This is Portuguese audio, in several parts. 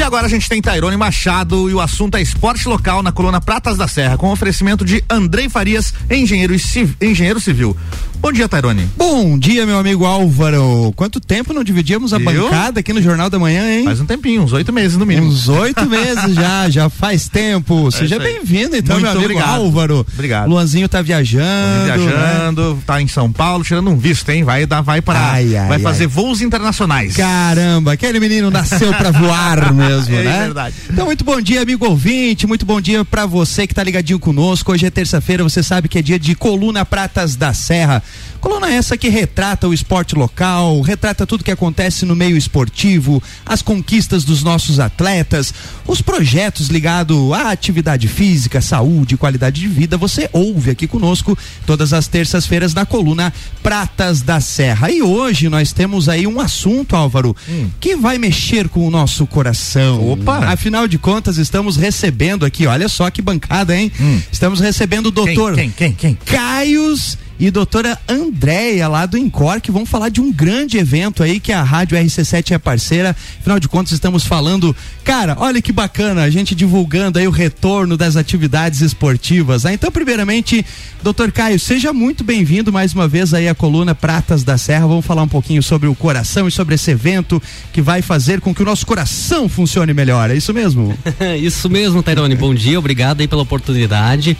E agora a gente tem Tairone Machado e o assunto é esporte local na coluna Pratas da Serra, com oferecimento de Andrei Farias, engenheiro, engenheiro civil. Bom dia, Tairone. Bom dia, meu amigo Álvaro. Quanto tempo não dividíamos a bancada aqui no Jornal da Manhã, hein? Faz um tempinho, uns oito meses no mínimo. Uns oito meses já, já faz tempo. É Seja bem-vindo, então, Muito meu amigo obrigado. Álvaro. Obrigado. Luanzinho tá viajando. Tá viajando, né? tá em São Paulo, tirando um visto, hein? Vai dar, vai para, ai, ai, vai ai. fazer voos internacionais. Caramba, aquele menino nasceu para voar mesmo, é, né? É verdade. Então, muito bom dia, amigo ouvinte, muito bom dia para você que tá ligadinho conosco. Hoje é terça-feira, você sabe que é dia de Coluna Pratas da Serra. Coluna essa que retrata o esporte local, retrata tudo que acontece no meio esportivo, as conquistas dos nossos atletas, os projetos ligados à atividade física, saúde, qualidade de vida. Você ouve aqui conosco todas as terças-feiras na coluna Pratas da Serra. E hoje nós temos aí um assunto, Álvaro, hum. que vai mexer com o nosso coração. Opa! Afinal de contas, estamos recebendo aqui, olha só que bancada, hein? Hum. Estamos recebendo o doutor quem, quem, quem, quem? Caios e doutora Andréia, lá do Incor, que vão falar de um grande evento aí que a Rádio RC7 é parceira. Afinal de contas, estamos falando, cara, olha que bacana, a gente divulgando aí o retorno das atividades esportivas. Né? Então, primeiramente, doutor Caio, seja muito bem-vindo mais uma vez aí à coluna Pratas da Serra. Vamos falar um pouquinho sobre o coração e sobre esse evento que vai fazer com que o nosso coração funcione melhor. É isso mesmo? isso mesmo, Tairone. Bom dia, obrigado aí pela oportunidade.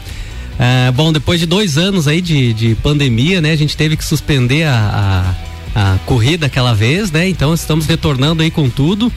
É, bom, depois de dois anos aí de, de pandemia, né? A gente teve que suspender a, a, a corrida aquela vez, né? Então estamos retornando aí com tudo.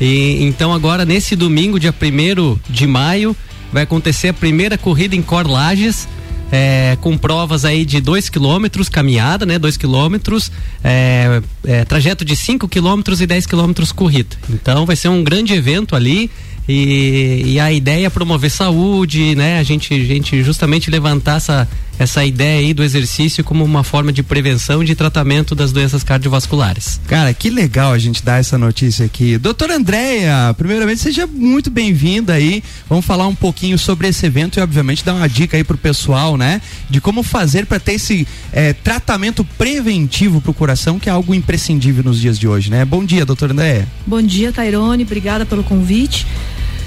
E então agora nesse domingo, dia 1 de maio, vai acontecer a primeira corrida em Corlages. É, com provas aí de 2 quilômetros, caminhada, né? 2 quilômetros, é, é, trajeto de 5 quilômetros e 10 quilômetros corrida. Então vai ser um grande evento ali. E, e, a ideia é promover saúde, né? A gente, a gente justamente levantar essa, essa ideia aí do exercício como uma forma de prevenção e de tratamento das doenças cardiovasculares. Cara, que legal a gente dar essa notícia aqui. Doutora Andréia, primeiramente seja muito bem-vinda aí. Vamos falar um pouquinho sobre esse evento e obviamente dar uma dica aí pro pessoal, né? De como fazer para ter esse é, tratamento preventivo pro coração, que é algo imprescindível nos dias de hoje, né? Bom dia, doutora Andréia. Bom dia, Tairone. Obrigada pelo convite.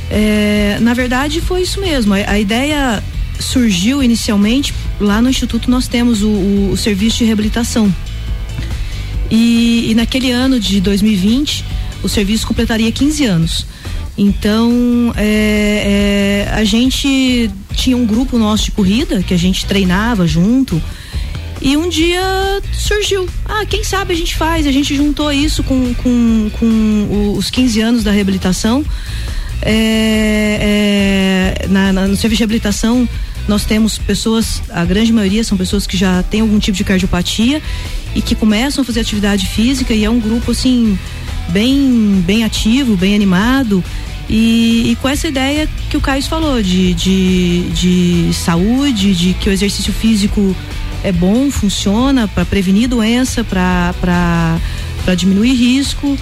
É, na verdade, foi isso mesmo. A, a, ideia surgiu inicialmente lá no Instituto. Nós temos o, o, o serviço de reabilitação. E, e, naquele ano de 2020, o serviço completaria 15 anos. Então, é, é, a gente tinha um grupo nosso de corrida que a gente treinava junto. E um dia surgiu, ah, quem sabe a gente faz? A gente juntou isso com, com, com os 15 anos da reabilitação é, é, na, na, no serviço de reabilitação nós temos pessoas, a grande maioria são pessoas que já têm algum tipo de cardiopatia e que começam a fazer atividade física e é um grupo assim bem bem ativo, bem animado e, e com essa ideia que o Caio falou de, de, de saúde, de que o exercício físico é bom, funciona para prevenir doença, para diminuir risco.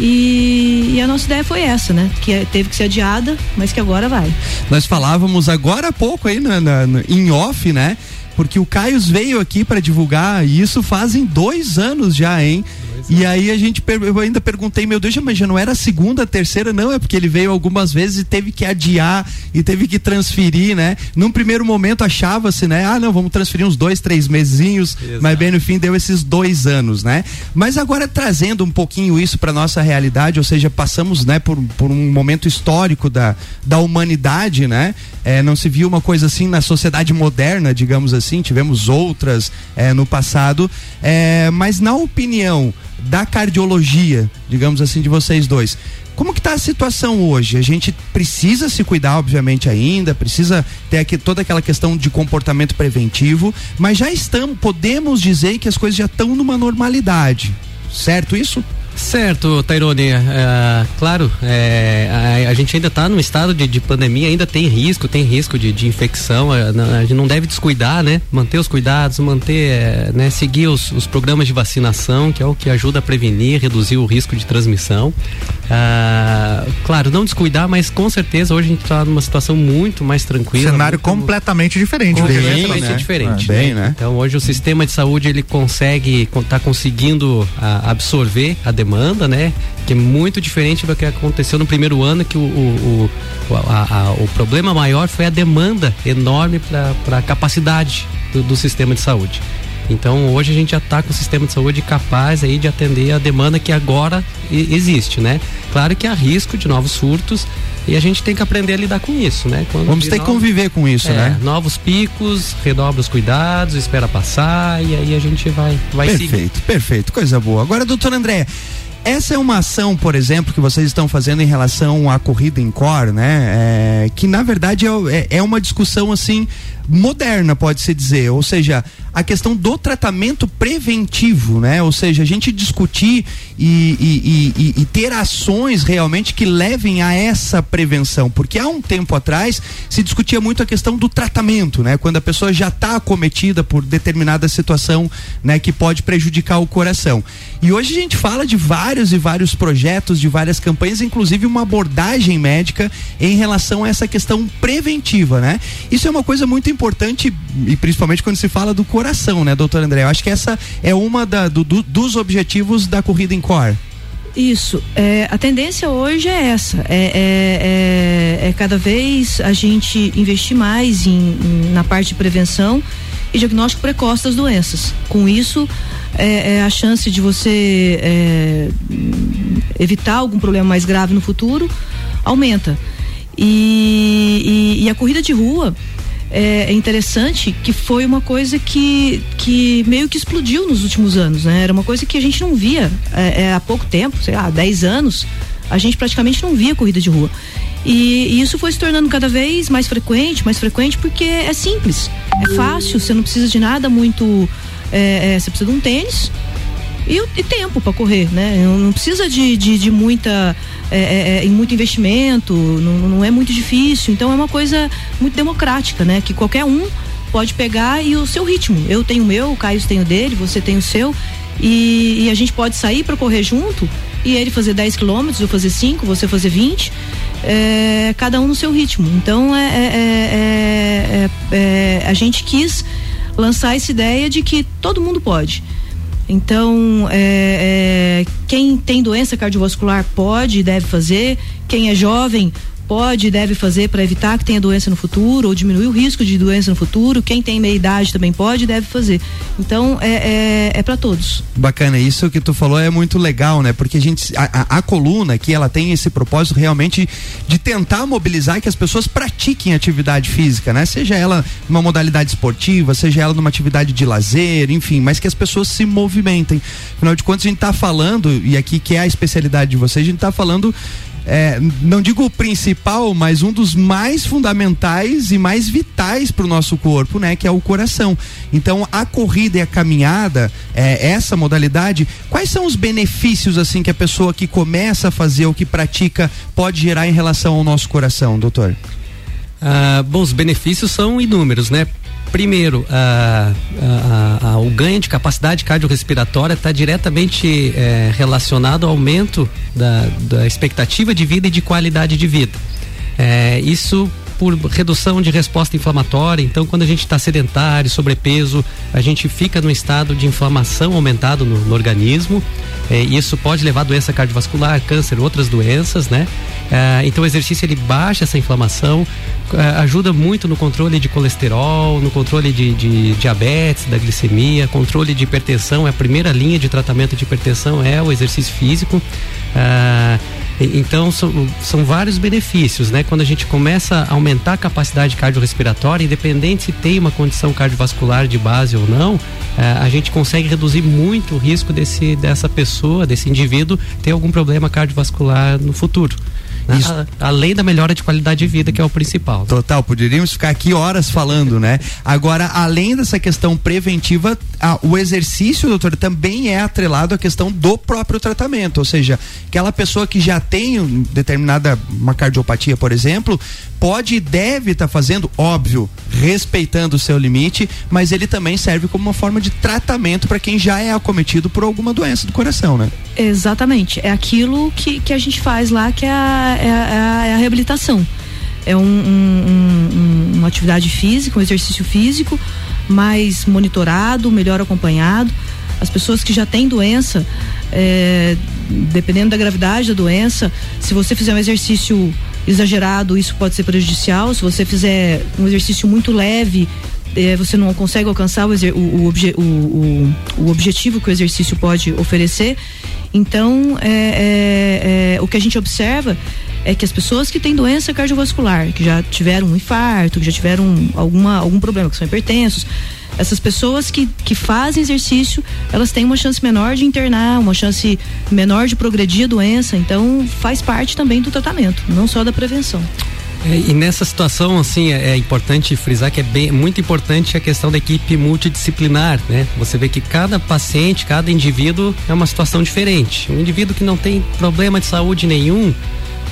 E, e, a nossa ideia foi essa, né? Que é, teve que ser adiada, mas que agora vai. Nós falávamos agora há pouco aí na, na, na em off, né? Porque o Caio veio aqui para divulgar e isso fazem dois anos já, hein? E aí a gente eu ainda perguntei, meu Deus, mas já não era a segunda, a terceira, não, é porque ele veio algumas vezes e teve que adiar e teve que transferir, né? Num primeiro momento achava-se, né? Ah, não, vamos transferir uns dois, três mesinhos, Exato. mas bem no fim deu esses dois anos, né? Mas agora trazendo um pouquinho isso para nossa realidade, ou seja, passamos, né, por, por um momento histórico da, da humanidade, né? É, não se viu uma coisa assim na sociedade moderna, digamos assim, tivemos outras é, no passado, é, mas na opinião da cardiologia, digamos assim, de vocês dois. Como que está a situação hoje? A gente precisa se cuidar, obviamente, ainda, precisa ter aqui toda aquela questão de comportamento preventivo, mas já estamos, podemos dizer que as coisas já estão numa normalidade. Certo isso? Certo, Tairone. É, claro, é, a, a, gente ainda está num estado de, de, pandemia, ainda tem risco, tem risco de, de infecção. É, a, a, gente não deve descuidar, né? Manter os cuidados, manter, é, né? Seguir os, os, programas de vacinação, que é o que ajuda a prevenir, reduzir o risco de transmissão. É, claro, não descuidar, mas com certeza hoje a gente está numa situação muito mais tranquila. Cenário muito, completamente diferente. Completamente bem, né? diferente. Ah, bem, né? Então hoje o sistema de saúde ele consegue, está conseguindo absorver a demanda, né? Que é muito diferente do que aconteceu no primeiro ano, que o, o, o, a, a, o problema maior foi a demanda enorme para a capacidade do, do sistema de saúde. Então hoje a gente já está com o sistema de saúde capaz aí de atender a demanda que agora existe, né? Claro que há risco de novos surtos e a gente tem que aprender a lidar com isso, né? Quando Vamos ter que conviver com isso, é, né? Novos picos, redobra os cuidados, espera passar e aí a gente vai, vai Perfeito, seguir. perfeito, coisa boa. Agora, doutora Andréia, essa é uma ação, por exemplo, que vocês estão fazendo em relação à corrida em core, né? É, que na verdade é, é, é uma discussão assim moderna, pode-se dizer. Ou seja, a questão do tratamento preventivo, né? Ou seja, a gente discutir e, e, e, e, ter ações realmente que levem a essa prevenção. Porque há um tempo atrás se discutia muito a questão do tratamento, né? Quando a pessoa já está acometida por determinada situação, né? Que pode prejudicar o coração. E hoje a gente fala de vários e vários projetos, de várias campanhas, inclusive uma abordagem médica em relação a essa questão preventiva, né? Isso é uma coisa muito importante e principalmente quando se fala do coração, né, doutor André? Eu acho que essa é uma da, do, do, dos objetivos da corrida em core. Isso. É, a tendência hoje é essa. É, é, é, é, cada vez a gente investir mais em, em, na parte de prevenção e diagnóstico precoce das doenças. Com isso, é, é a chance de você é, evitar algum problema mais grave no futuro aumenta. E, e, e a corrida de rua é, é, interessante que foi uma coisa que, que meio que explodiu nos últimos anos, né? Era uma coisa que a gente não via é, é, há pouco tempo, sei lá, 10 anos, a gente praticamente não via corrida de rua. E, e, isso foi se tornando cada vez mais frequente, mais frequente, porque é simples, é fácil, você não precisa de nada muito. É, é, você precisa de um tênis, e, e tempo para correr, né? Não precisa de, de, de muita é, é, é, muito investimento, não, não é muito difícil. Então é uma coisa muito democrática, né? Que qualquer um pode pegar e o seu ritmo. Eu tenho o meu, o Caio tem o dele, você tem o seu. E, e a gente pode sair para correr junto e ele fazer 10 quilômetros, eu fazer 5, você fazer 20. É, cada um no seu ritmo. Então é, é, é, a gente quis lançar essa ideia de que todo mundo pode. Então, é, é, quem tem doença cardiovascular pode e deve fazer, quem é jovem pode e deve fazer para evitar que tenha doença no futuro ou diminuir o risco de doença no futuro. Quem tem meia idade também pode e deve fazer. Então é, é, é para todos. Bacana, isso que tu falou é muito legal, né? Porque a gente a, a, a, coluna que ela tem esse propósito realmente de tentar mobilizar que as pessoas pratiquem atividade física, né? Seja ela numa modalidade esportiva, seja ela numa atividade de lazer, enfim, mas que as pessoas se movimentem. Afinal de contas, a gente está falando, e aqui que é a especialidade de vocês, a gente está falando é, não digo o principal, mas um dos mais fundamentais e mais vitais para o nosso corpo, né? Que é o coração. Então, a corrida e a caminhada, é, essa modalidade, quais são os benefícios assim que a pessoa que começa a fazer ou que pratica pode gerar em relação ao nosso coração, doutor? Ah, bom, os benefícios são inúmeros, né? Primeiro, a, a, a, o ganho de capacidade cardiorrespiratória está diretamente é, relacionado ao aumento da, da, expectativa de vida e de qualidade de vida. É, isso por redução de resposta inflamatória. Então, quando a gente está sedentário, sobrepeso, a gente fica num estado de inflamação aumentado no, no organismo. É, isso pode levar a doença cardiovascular, câncer, outras doenças, né? É, então, o exercício ele baixa essa inflamação, é, ajuda muito no controle de colesterol, no controle de, de, diabetes, da glicemia, controle de hipertensão. É a primeira linha de tratamento de hipertensão é o exercício físico. É, então são, são vários benefícios, né? Quando a gente começa a aumentar a capacidade cardiorrespiratória, independente se tem uma condição cardiovascular de base ou não, a gente consegue reduzir muito o risco desse, dessa pessoa, desse indivíduo, ter algum problema cardiovascular no futuro. Né? Isso. A, além da melhora de qualidade de vida, que é o principal. Total, poderíamos ficar aqui horas falando, né? Agora, além dessa questão preventiva, a, o exercício, doutor, também é atrelado à questão do próprio tratamento. Ou seja, aquela pessoa que já tem determinada uma cardiopatia, por exemplo, pode e deve estar tá fazendo, óbvio, respeitando o seu limite, mas ele também serve como uma forma de tratamento para quem já é acometido por alguma doença do coração, né? Exatamente. É aquilo que, que a gente faz lá, que é a, é a, é a reabilitação. É um, um, um, uma atividade física, um exercício físico mais monitorado, melhor acompanhado. As pessoas que já têm doença, é, dependendo da gravidade da doença, se você fizer um exercício exagerado, isso pode ser prejudicial. Se você fizer um exercício muito leve, é, você não consegue alcançar o, o, obje, o, o, objetivo que o exercício pode oferecer. Então, é, é, é, o que a gente observa é que as pessoas que têm doença cardiovascular, que já tiveram um infarto, que já tiveram alguma, algum problema, que são hipertensos, essas pessoas que, que fazem exercício, elas têm uma chance menor de internar, uma chance menor de progredir a doença. Então, faz parte também do tratamento, não só da prevenção. É, e nessa situação, assim, é, é, importante frisar que é bem, muito importante a questão da equipe multidisciplinar, né? Você vê que cada paciente, cada indivíduo é uma situação diferente. Um indivíduo que não tem problema de saúde nenhum,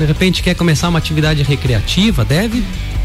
de repente quer começar uma atividade recreativa, deve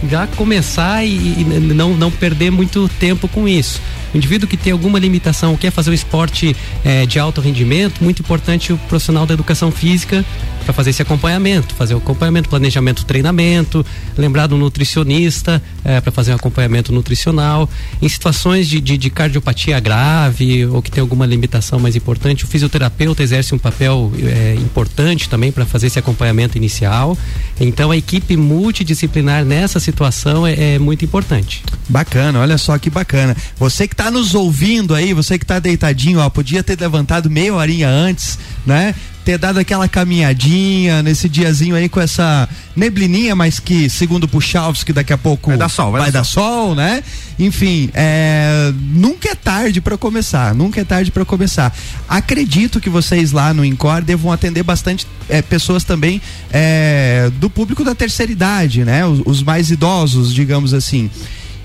já começar e, e não, não perder muito tempo com isso. Indivíduo que tem alguma limitação, quer fazer o esporte é, de alto rendimento, muito importante o profissional da educação física para fazer esse acompanhamento, fazer o acompanhamento, planejamento, treinamento, lembrar do nutricionista é, para fazer um acompanhamento nutricional. Em situações de, de, de, cardiopatia grave ou que tem alguma limitação mais importante, o fisioterapeuta exerce um papel é, importante também para fazer esse acompanhamento inicial. Então a equipe multidisciplinar nessa situação é, é muito importante. Bacana, olha só que bacana. Você que está nos ouvindo aí, você que está deitadinho, ó, podia ter levantado meia horinha antes, né? ter dado aquela caminhadinha nesse diazinho aí com essa neblininha, mas que, segundo Puchalski, daqui a pouco vai dar sol, vai, vai dar, sol. sol. né? Enfim, é, nunca é tarde para começar, nunca é tarde para começar. Acredito que vocês lá no Incor devam atender bastante é, pessoas também é, do público da terceira idade, né? Os, os mais idosos, digamos assim.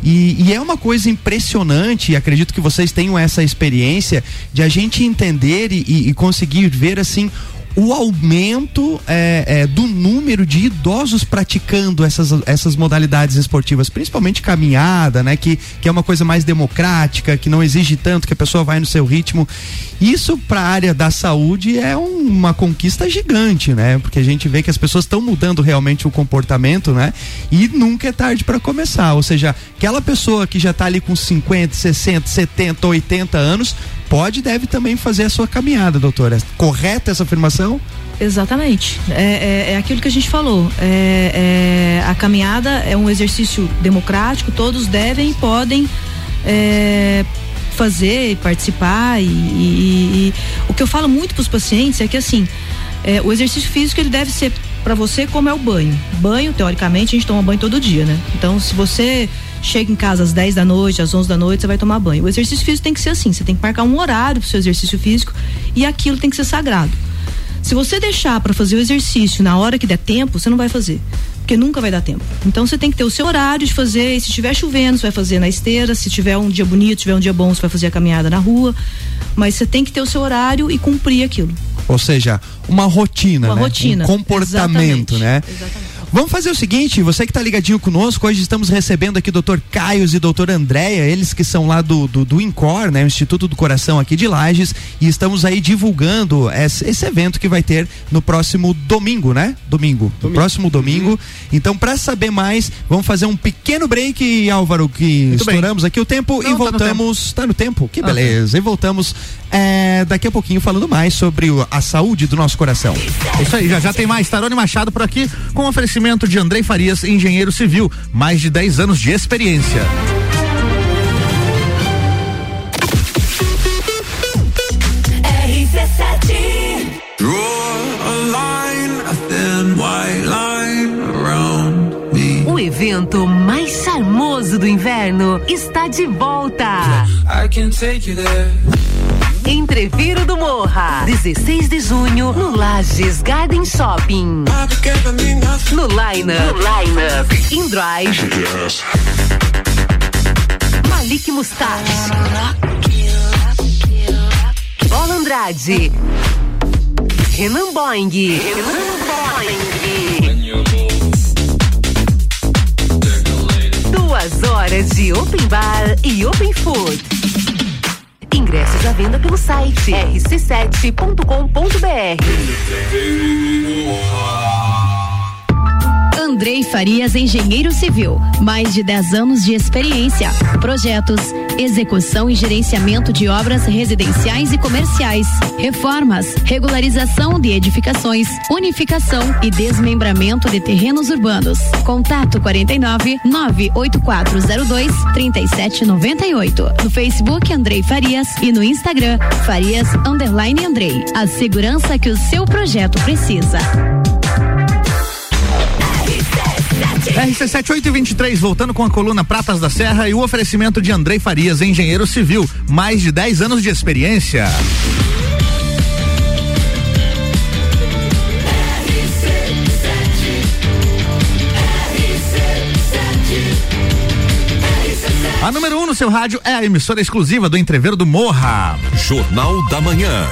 E, e, é uma coisa impressionante, acredito que vocês tenham essa experiência de a gente entender e, e conseguir ver assim o aumento é, é, do número de idosos praticando essas, essas modalidades esportivas, principalmente caminhada, né? Que, que é uma coisa mais democrática, que não exige tanto, que a pessoa vai no seu ritmo. Isso para a área da saúde é um, uma conquista gigante, né? Porque a gente vê que as pessoas estão mudando realmente o comportamento, né? E nunca é tarde para começar. Ou seja, aquela pessoa que já está ali com 50, 60, 70, 80 anos pode e deve também fazer a sua caminhada, doutora. Correta essa afirmação? Exatamente. É, é, é, aquilo que a gente falou. É, é, a caminhada é um exercício democrático, todos devem e podem é, fazer, participar. E, e, e, o que eu falo muito para os pacientes é que assim, é, o exercício físico ele deve ser para você como é o banho. Banho, teoricamente, a gente toma banho todo dia, né? Então, se você chega em casa às 10 da noite, às 11 da noite, você vai tomar banho. O exercício físico tem que ser assim, você tem que marcar um horário para o seu exercício físico e aquilo tem que ser sagrado. Se você deixar para fazer o exercício na hora que der tempo, você não vai fazer, porque nunca vai dar tempo. Então você tem que ter o seu horário de fazer, e se estiver chovendo, você vai fazer na esteira, se tiver um dia bonito, tiver um dia bom, você vai fazer a caminhada na rua, mas você tem que ter o seu horário e cumprir aquilo. Ou seja, uma rotina, uma né? rotina, um comportamento, Exatamente. né? Exatamente. Vamos fazer o seguinte, você que está ligadinho conosco, hoje estamos recebendo aqui o doutor Caios e doutor Andréia, eles que são lá do, do, do INCOR, né, o Instituto do Coração aqui de Lages, e estamos aí divulgando esse, esse evento que vai ter no próximo domingo, né? Domingo. domingo. No próximo domingo. Uhum. Então, para saber mais, vamos fazer um pequeno break, Álvaro, que Muito estouramos bem. aqui o tempo Não, e voltamos. Tá no tempo? Tá no tempo? Que beleza. E voltamos é, daqui a pouquinho falando mais sobre a saúde do nosso coração. Isso aí, já já tem mais Tarone Machado por aqui com oferecimento Oferecimento de Andrei Farias, engenheiro civil, mais de 10 anos de experiência. O evento mais charmoso do inverno está de volta. Entreviro do Morra, 16 de junho, no Lages Garden Shopping. No Line Up, no line -up. In Drive. Malik Mustache. Bola Andrade. Renan Boing. Renan Boing. Duas horas de open bar e open food. Ingressos à venda pelo site rc7.com.br. Andrei Farias, engenheiro civil. Mais de 10 anos de experiência. Projetos, execução e gerenciamento de obras residenciais e comerciais, reformas, regularização de edificações, unificação e desmembramento de terrenos urbanos. Contato 49 98402 3798. No Facebook Andrei Farias e no Instagram Farias Underline Andrei. A segurança que o seu projeto precisa. RC7 823, voltando com a coluna Pratas da Serra e o oferecimento de Andrei Farias, engenheiro civil, mais de 10 anos de experiência. A número 1 um no seu rádio é a emissora exclusiva do Entreveiro do Morra. Jornal da Manhã.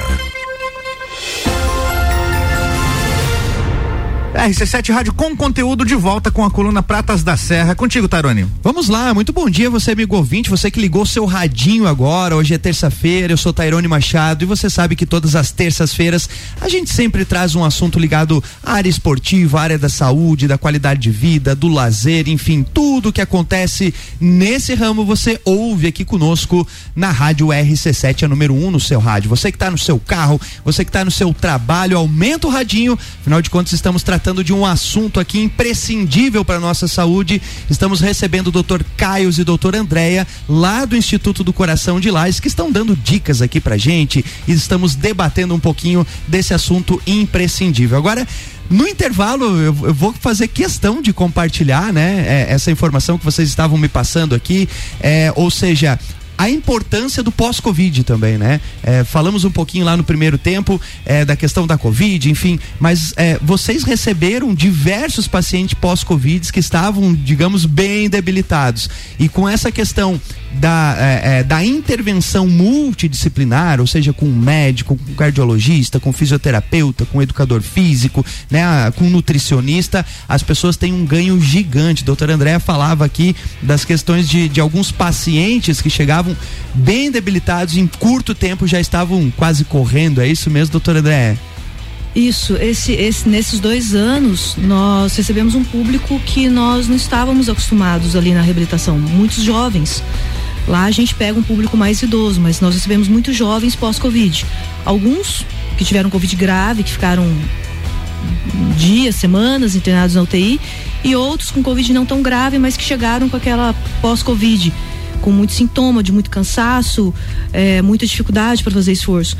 RC7 Rádio com conteúdo de volta com a coluna Pratas da Serra. Contigo, Tarone. Vamos lá, muito bom dia, você, amigo ouvinte, você que ligou seu radinho agora. Hoje é terça-feira, eu sou Tairone Machado e você sabe que todas as terças-feiras a gente sempre traz um assunto ligado à área esportiva, à área da saúde, da qualidade de vida, do lazer, enfim, tudo que acontece nesse ramo você ouve aqui conosco na Rádio RC7, a número 1 um no seu rádio. Você que está no seu carro, você que está no seu trabalho, aumenta o radinho, afinal de contas estamos tratando tratando de um assunto aqui imprescindível para nossa saúde. Estamos recebendo o Dr. Caios e Dr. Andréia, lá do Instituto do Coração de Lais, que estão dando dicas aqui pra gente e estamos debatendo um pouquinho desse assunto imprescindível. Agora, no intervalo, eu, eu, vou fazer questão de compartilhar, né, é, essa informação que vocês estavam me passando aqui, é, ou seja, a importância do pós-Covid também, né? É, falamos um pouquinho lá no primeiro tempo é, da questão da Covid, enfim, mas é, vocês receberam diversos pacientes pós-Covid que estavam, digamos, bem debilitados. E com essa questão da, é, é, da intervenção multidisciplinar, ou seja, com um médico, com um cardiologista, com fisioterapeuta, com educador físico, né, com nutricionista, as pessoas têm um ganho gigante. Doutora Andréa falava aqui das questões de, de alguns pacientes que chegavam bem debilitados, em curto tempo já estavam quase correndo. É isso mesmo, doutora Andréa? Isso, esse, esse, nesses dois anos nós recebemos um público que nós não estávamos acostumados ali na reabilitação, muitos jovens. Lá a gente pega um público mais idoso, mas nós recebemos muitos jovens pós-Covid. Alguns que tiveram Covid grave, que ficaram dias, semanas internados na UTI, e outros com Covid não tão grave, mas que chegaram com aquela pós-Covid, com muito sintoma, de muito cansaço, é, muita dificuldade para fazer esforço.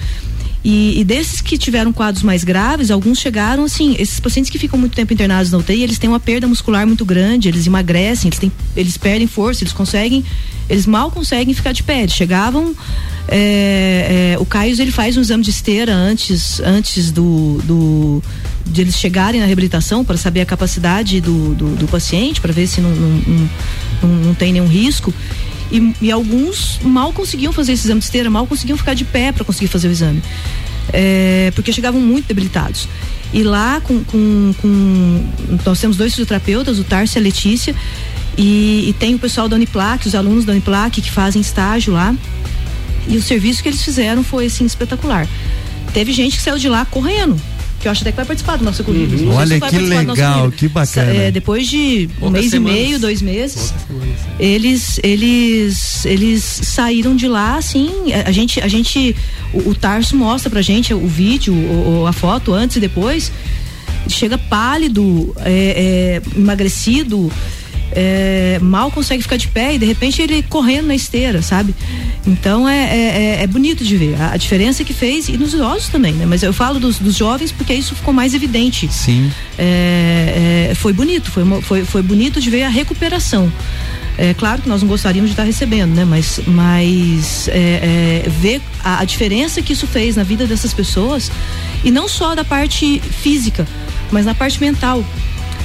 E, e, desses que tiveram quadros mais graves, alguns chegaram assim, esses pacientes que ficam muito tempo internados na UTI, eles têm uma perda muscular muito grande, eles emagrecem, eles, têm, eles perdem força, eles conseguem, eles mal conseguem ficar de pé. Eles chegavam, é, é, o Caio ele faz um exame de esteira antes, antes do, do de eles chegarem na reabilitação para saber a capacidade do, do, do paciente, para ver se não, não, não, não tem nenhum risco. E, e, alguns mal conseguiam fazer esse exame de esteira, mal conseguiam ficar de pé para conseguir fazer o exame. É, porque chegavam muito debilitados. E lá com, com, com, Nós temos dois fisioterapeutas, o Tarso e a Letícia, e, e, tem o pessoal da Uniplac, os alunos da Uniplac que fazem estágio lá. E o serviço que eles fizeram foi assim espetacular. Teve gente que saiu de lá correndo, que eu acho até que vai participar do nosso corrida. Uhum. Olha que legal, que bacana. É, depois de um mês semanas. e meio, dois meses, eles eles eles saíram de lá assim, a gente a gente o, o Tarso mostra pra gente o vídeo, o, a foto antes e depois, chega pálido, é, é, emagrecido, é, mal consegue ficar de pé e de repente ele correndo na esteira, sabe? Então é, é, é, é bonito de ver a, diferença que fez e nos idosos também, né? Mas eu falo dos, dos jovens porque isso ficou mais evidente. Sim. É, é, foi bonito, foi, foi, foi bonito de ver a recuperação. É claro que nós não gostaríamos de estar recebendo, né? Mas, mas é, é, ver a, a, diferença que isso fez na vida dessas pessoas e não só da parte física, mas na parte mental.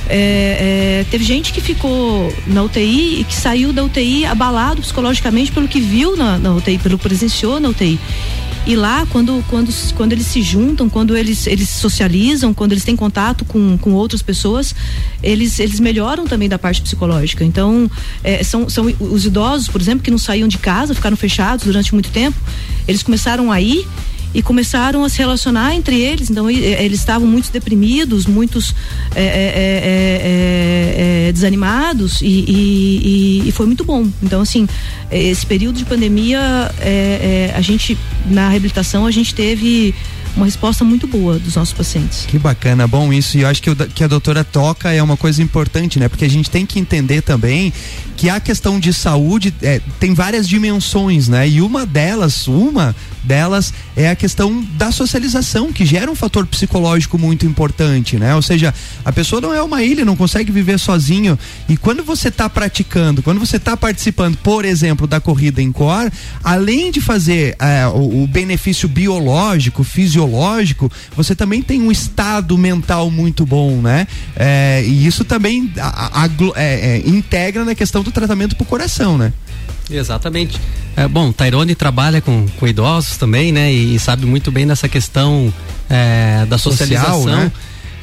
É, é, teve gente que ficou na UTI e que saiu da UTI abalado psicologicamente pelo que viu na, na UTI, pelo que presenciou na UTI. E lá, quando, quando, quando eles se juntam, quando eles, eles socializam, quando eles têm contato com, com outras pessoas, eles, eles melhoram também da parte psicológica. Então, é, são, são os idosos, por exemplo, que não saíam de casa, ficaram fechados durante muito tempo, eles começaram a ir e começaram a se relacionar entre eles. Então eles estavam muito deprimidos, muitos é é, é, desanimados e, e, e, e, foi muito bom. Então, assim, esse período de pandemia, é, é, a gente, na reabilitação, a gente teve uma resposta muito boa dos nossos pacientes. Que bacana, bom isso. E eu acho que, o, que a doutora toca é uma coisa importante, né? Porque a gente tem que entender também que a questão de saúde é, tem várias dimensões, né? E uma delas, uma delas é a questão da socialização, que gera um fator psicológico muito importante, né? Ou seja, a pessoa não é uma ilha, não consegue viver sozinho. E quando você está praticando, quando você está participando, por exemplo, da corrida em cor, além de fazer é, o, o benefício biológico, fisiológico, você também tem um estado mental muito bom, né? É, e isso também a, a, é, é, integra na questão do tratamento para o coração, né? Exatamente. É, bom, Tairone trabalha com, com idosos também, né? E, e sabe muito bem dessa questão é, da socialização. Social, né?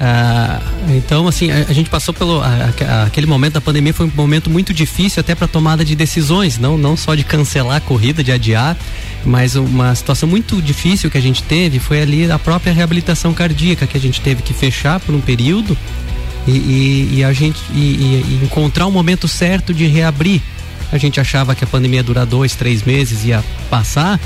Ah, então, assim, a, a, gente passou pelo. A, a, aquele momento da pandemia foi um momento muito difícil até para tomada de decisões, não, não só de cancelar a corrida, de adiar, mas uma situação muito difícil que a gente teve foi ali a própria reabilitação cardíaca, que a gente teve que fechar por um período e, e, e a gente e, e encontrar o um momento certo de reabrir a gente achava que a pandemia ia durar dois, três meses, ia passar.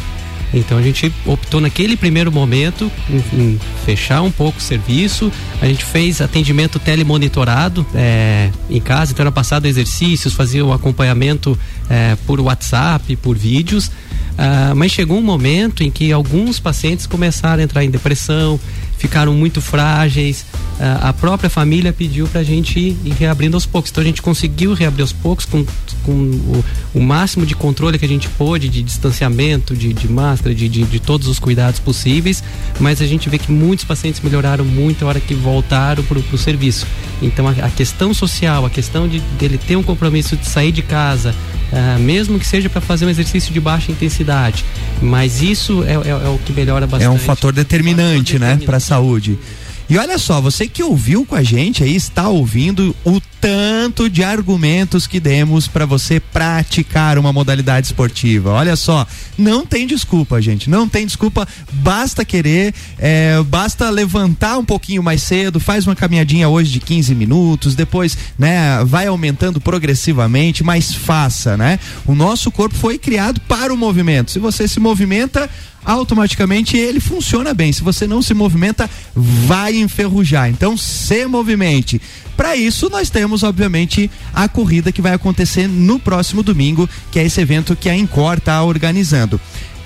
Então a gente optou naquele primeiro momento em, fechar um pouco o serviço. A gente fez atendimento telemonitorado é, em casa, então era passado exercícios, fazia o acompanhamento é, por WhatsApp, por vídeos. Ah, mas chegou um momento em que alguns pacientes começaram a entrar em depressão, ficaram muito frágeis. Uh, a própria família pediu para a gente ir, ir, reabrindo aos poucos. Então a gente conseguiu reabrir aos poucos com, com o, o, máximo de controle que a gente pôde, de distanciamento, de, de máscara, de, de, de, todos os cuidados possíveis. Mas a gente vê que muitos pacientes melhoraram muito a hora que voltaram para o serviço. Então a, a, questão social, a questão de dele ter um compromisso de sair de casa, uh, mesmo que seja para fazer um exercício de baixa intensidade, mas isso é, é, é o que melhora bastante. É um fator determinante, um fator né, para a saúde. E olha só, você que ouviu com a gente aí, está ouvindo o tanto de argumentos que demos para você praticar uma modalidade esportiva. Olha só, não tem desculpa, gente. Não tem desculpa. Basta querer, é, basta levantar um pouquinho mais cedo, faz uma caminhadinha hoje de 15 minutos, depois, né, vai aumentando progressivamente, mas faça, né? O nosso corpo foi criado para o movimento. Se você se movimenta, automaticamente ele funciona bem. Se você não se movimenta, vai enferrujar. Então, se movimente. Para isso, nós temos, obviamente, a corrida que vai acontecer no próximo domingo, que é esse evento que a Incor está organizando.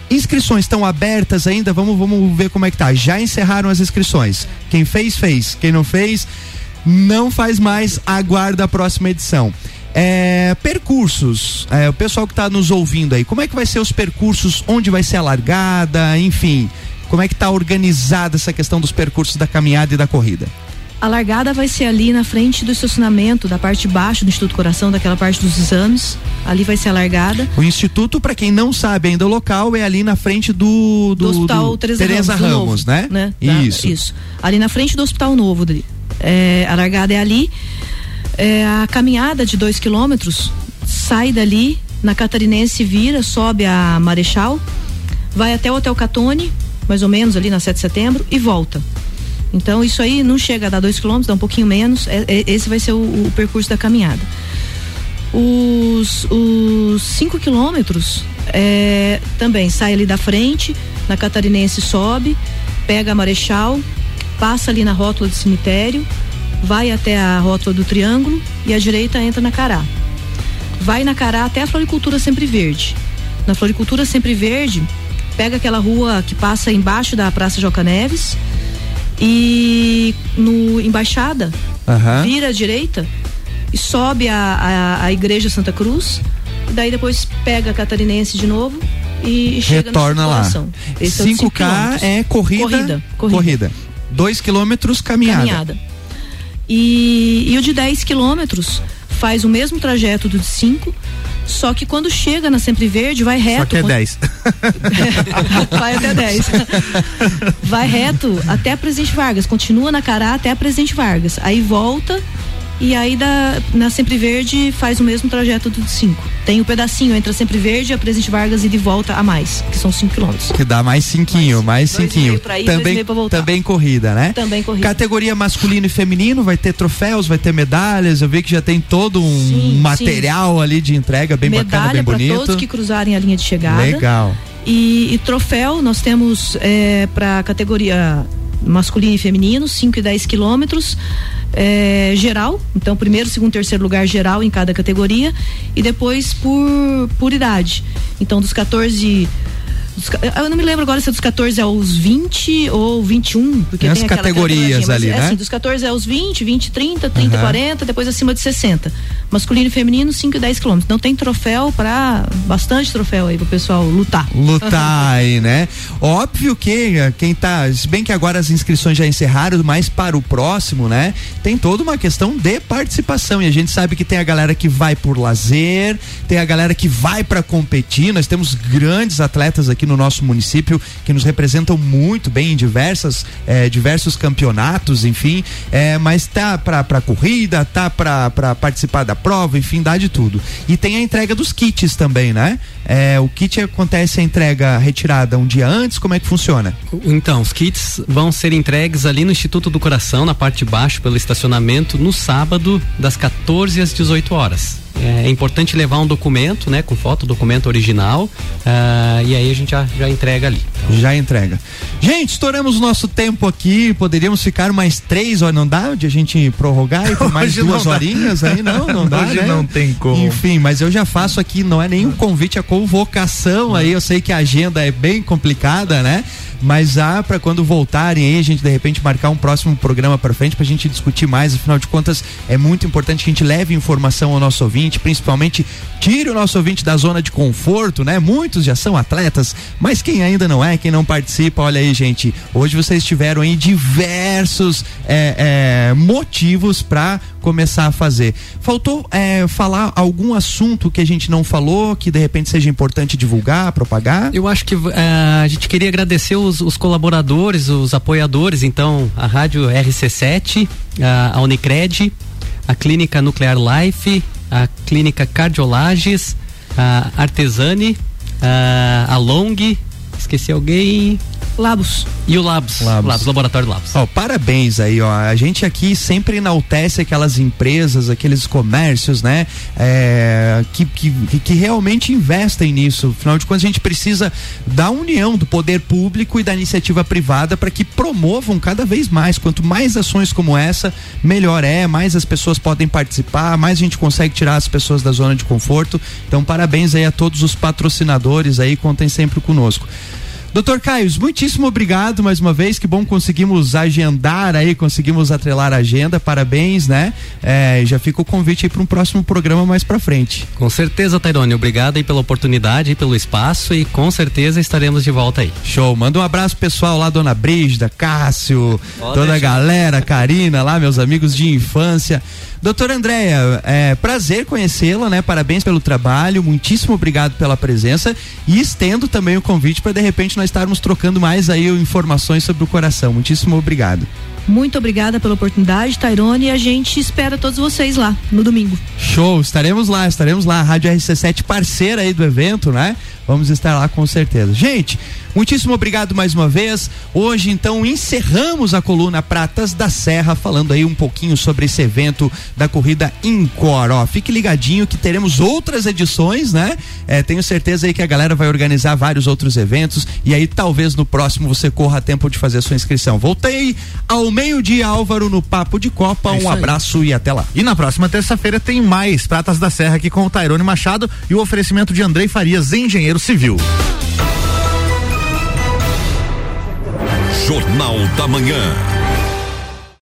Inscrições estão abertas ainda, vamos, vamos ver como é que tá. Já encerraram as inscrições. Quem fez, fez. Quem não fez, não faz mais, aguarda a próxima edição. É, percursos, é, o pessoal que está nos ouvindo aí, como é que vai ser os percursos, onde vai ser a largada, enfim, como é que está organizada essa questão dos percursos da caminhada e da corrida? A largada vai ser ali na frente do estacionamento, da parte de baixo do Instituto Coração, daquela parte dos exames. Ali vai ser a largada. O Instituto, para quem não sabe ainda o local, é ali na frente do, do, do Hospital do Teresa, Teresa Ramos, Ramos né? né? Isso. Da, isso. Ali na frente do Hospital Novo. É, a largada é ali. É, a caminhada de dois quilômetros sai dali, na Catarinense vira, sobe a Marechal, vai até o Hotel Catone, mais ou menos ali na 7 de setembro, e volta. Então isso aí não chega a dar dois quilômetros, dá um pouquinho menos. É, é, esse vai ser o, o, percurso da caminhada. Os, os cinco quilômetros é, também sai ali da frente, na Catarinense sobe, pega a Marechal, passa ali na rótula do cemitério, vai até a rótula do Triângulo e a direita entra na Cará. Vai na Cará até a Floricultura Sempre Verde. Na Floricultura Sempre Verde, pega aquela rua que passa embaixo da Praça Joca Neves e no Embaixada, uhum. vira à direita e sobe a, a, a Igreja Santa Cruz. E daí depois pega a Catarinense de novo e, chega Retorna lá. Esse 5K é, é corrida. Corrida. Corrida. corrida. Dois quilômetros caminhada. Caminhada. E, e o de 10 quilômetros faz o mesmo trajeto do de 5, só que quando chega na Sempre Verde, vai reto. Só que é 10. vai até 10. vai reto até a Presidente Vargas. Continua na Cará até a Presidente Vargas. Aí volta E aí da, na Sempre Verde faz o mesmo trajeto do 5. Tem o um pedacinho entre a Sempre Verde a Presidente Vargas e de volta a mais, que são 5 quilômetros. Que dá mais cinquinho, mais cinquinho. também, também corrida, né? Também corrida. Categoria masculino e feminino, vai ter troféus, vai ter medalhas. Eu vi que já tem todo um sim, material sim. ali de entrega bem Medalha bacana, bem bonito. todos que cruzarem a linha de chegada. Legal. E, e troféu, nós temos é, para categoria masculino e feminino, 5 e 10 quilômetros. É, geral, então primeiro, segundo, terceiro lugar geral em cada categoria e depois por, por idade. Então dos 14 eu não me lembro agora se é dos 14 aos 20 ou 21, porque tem, tem as categorias ali, é né? Assim, dos 14 aos 20, 20, 30, 30, uhum. 40, depois acima de 60. Masculino e feminino, 5 e 10 quilômetros. Então tem troféu para bastante troféu aí pro pessoal lutar. Lutar aí, né? Óbvio que eh, quem tá, se bem que agora as inscrições já encerraram, mas para o próximo, né? Tem toda uma questão de participação e a gente sabe que tem a galera que vai por lazer, tem a galera que vai para competir. Nós temos grandes atletas aqui no nosso município que nos representam muito bem em diversas, eh, diversos campeonatos, enfim, eh, mas tá para corrida, tá para participar da prova, enfim, dá de tudo. E tem a entrega dos kits também, né? É, o kit acontece a entrega retirada um dia antes, como é que funciona? Então, os kits vão ser entregues ali no Instituto do Coração, na parte de baixo, pelo estacionamento, no sábado, das 14 às 18 horas. É, é importante levar um documento, né, com foto, documento original, uh, e aí a gente já, já entrega ali. Então... Já entrega. Gente, estouramos o nosso tempo aqui, poderíamos ficar mais três horas, não dá de a gente prorrogar e por mais duas horinhas aí, não, não dá, Hoje né? não tem como. Enfim, mas eu já faço aqui, não é nenhum convite, é convocação aí, eu sei que a agenda é bem complicada, né? mas há para quando voltarem aí a gente de repente marcar um próximo programa para frente para a gente discutir mais. Afinal de contas, é muito importante que a gente leve informação ao nosso ouvinte, principalmente tire o nosso ouvinte da zona de conforto, né? Muitos já são atletas, mas quem ainda não é, quem não participa, olha aí, gente. Hoje vocês tiveram aí diversos é, é, motivos para começar a fazer. Faltou é, falar algum assunto que a gente não falou, que de repente seja importante divulgar, propagar? Eu acho que é, a gente queria agradecer os, os, colaboradores, os apoiadores, então, a Rádio RC7, a, a Unicred, a Clínica Nuclear Life, a Clínica Cardiolages, a Artesani, a, a Long, esqueci alguém. Labos. E o Labos. Labos, Labos Laboratório Labos. Ó, parabéns aí, ó. A gente aqui sempre enaltece aquelas empresas, aqueles comércios, né? É, que, que, que realmente investem nisso. Afinal de contas, a gente precisa da união do poder público e da iniciativa privada para que promovam cada vez mais. Quanto mais ações como essa, melhor é, mais as pessoas podem participar, mais a gente consegue tirar as pessoas da zona de conforto. Então, parabéns aí a todos os patrocinadores aí, contem sempre conosco. Doutor Caio, muitíssimo obrigado mais uma vez. Que bom conseguimos agendar aí, conseguimos atrelar a agenda. Parabéns, né? É, já fica o convite aí para um próximo programa mais para frente. Com certeza, Tairone. Obrigado aí pela oportunidade, pelo espaço e com certeza estaremos de volta aí. Show. Manda um abraço pessoal lá, Dona Brígida, Cássio, Pode toda deixar. a galera, Karina lá, meus amigos de infância. Doutora Andréia, é prazer conhecê-la, né? Parabéns pelo trabalho, muitíssimo obrigado pela presença e estendo também o convite para de repente nós estarmos trocando mais aí informações sobre o coração. Muitíssimo obrigado. Muito obrigada pela oportunidade, Tairone, e a gente espera todos vocês lá no domingo. Show, estaremos lá, estaremos lá, a Rádio RC7 parceira aí do evento, né? Vamos estar lá com certeza. Gente, muitíssimo obrigado mais uma vez. Hoje, então, encerramos a coluna Pratas da Serra, falando aí um pouquinho sobre esse evento da corrida Incor. Ó, fique ligadinho que teremos outras edições, né? É, tenho certeza aí que a galera vai organizar vários outros eventos e aí talvez no próximo você corra a tempo de fazer a sua inscrição. Voltei ao meio-dia, Álvaro, no Papo de Copa. É um abraço e até lá. E na próxima terça-feira tem mais Pratas da Serra aqui com o Tairone Machado e o oferecimento de Andrei Farias, engenheiro Civil. Jornal da Manhã.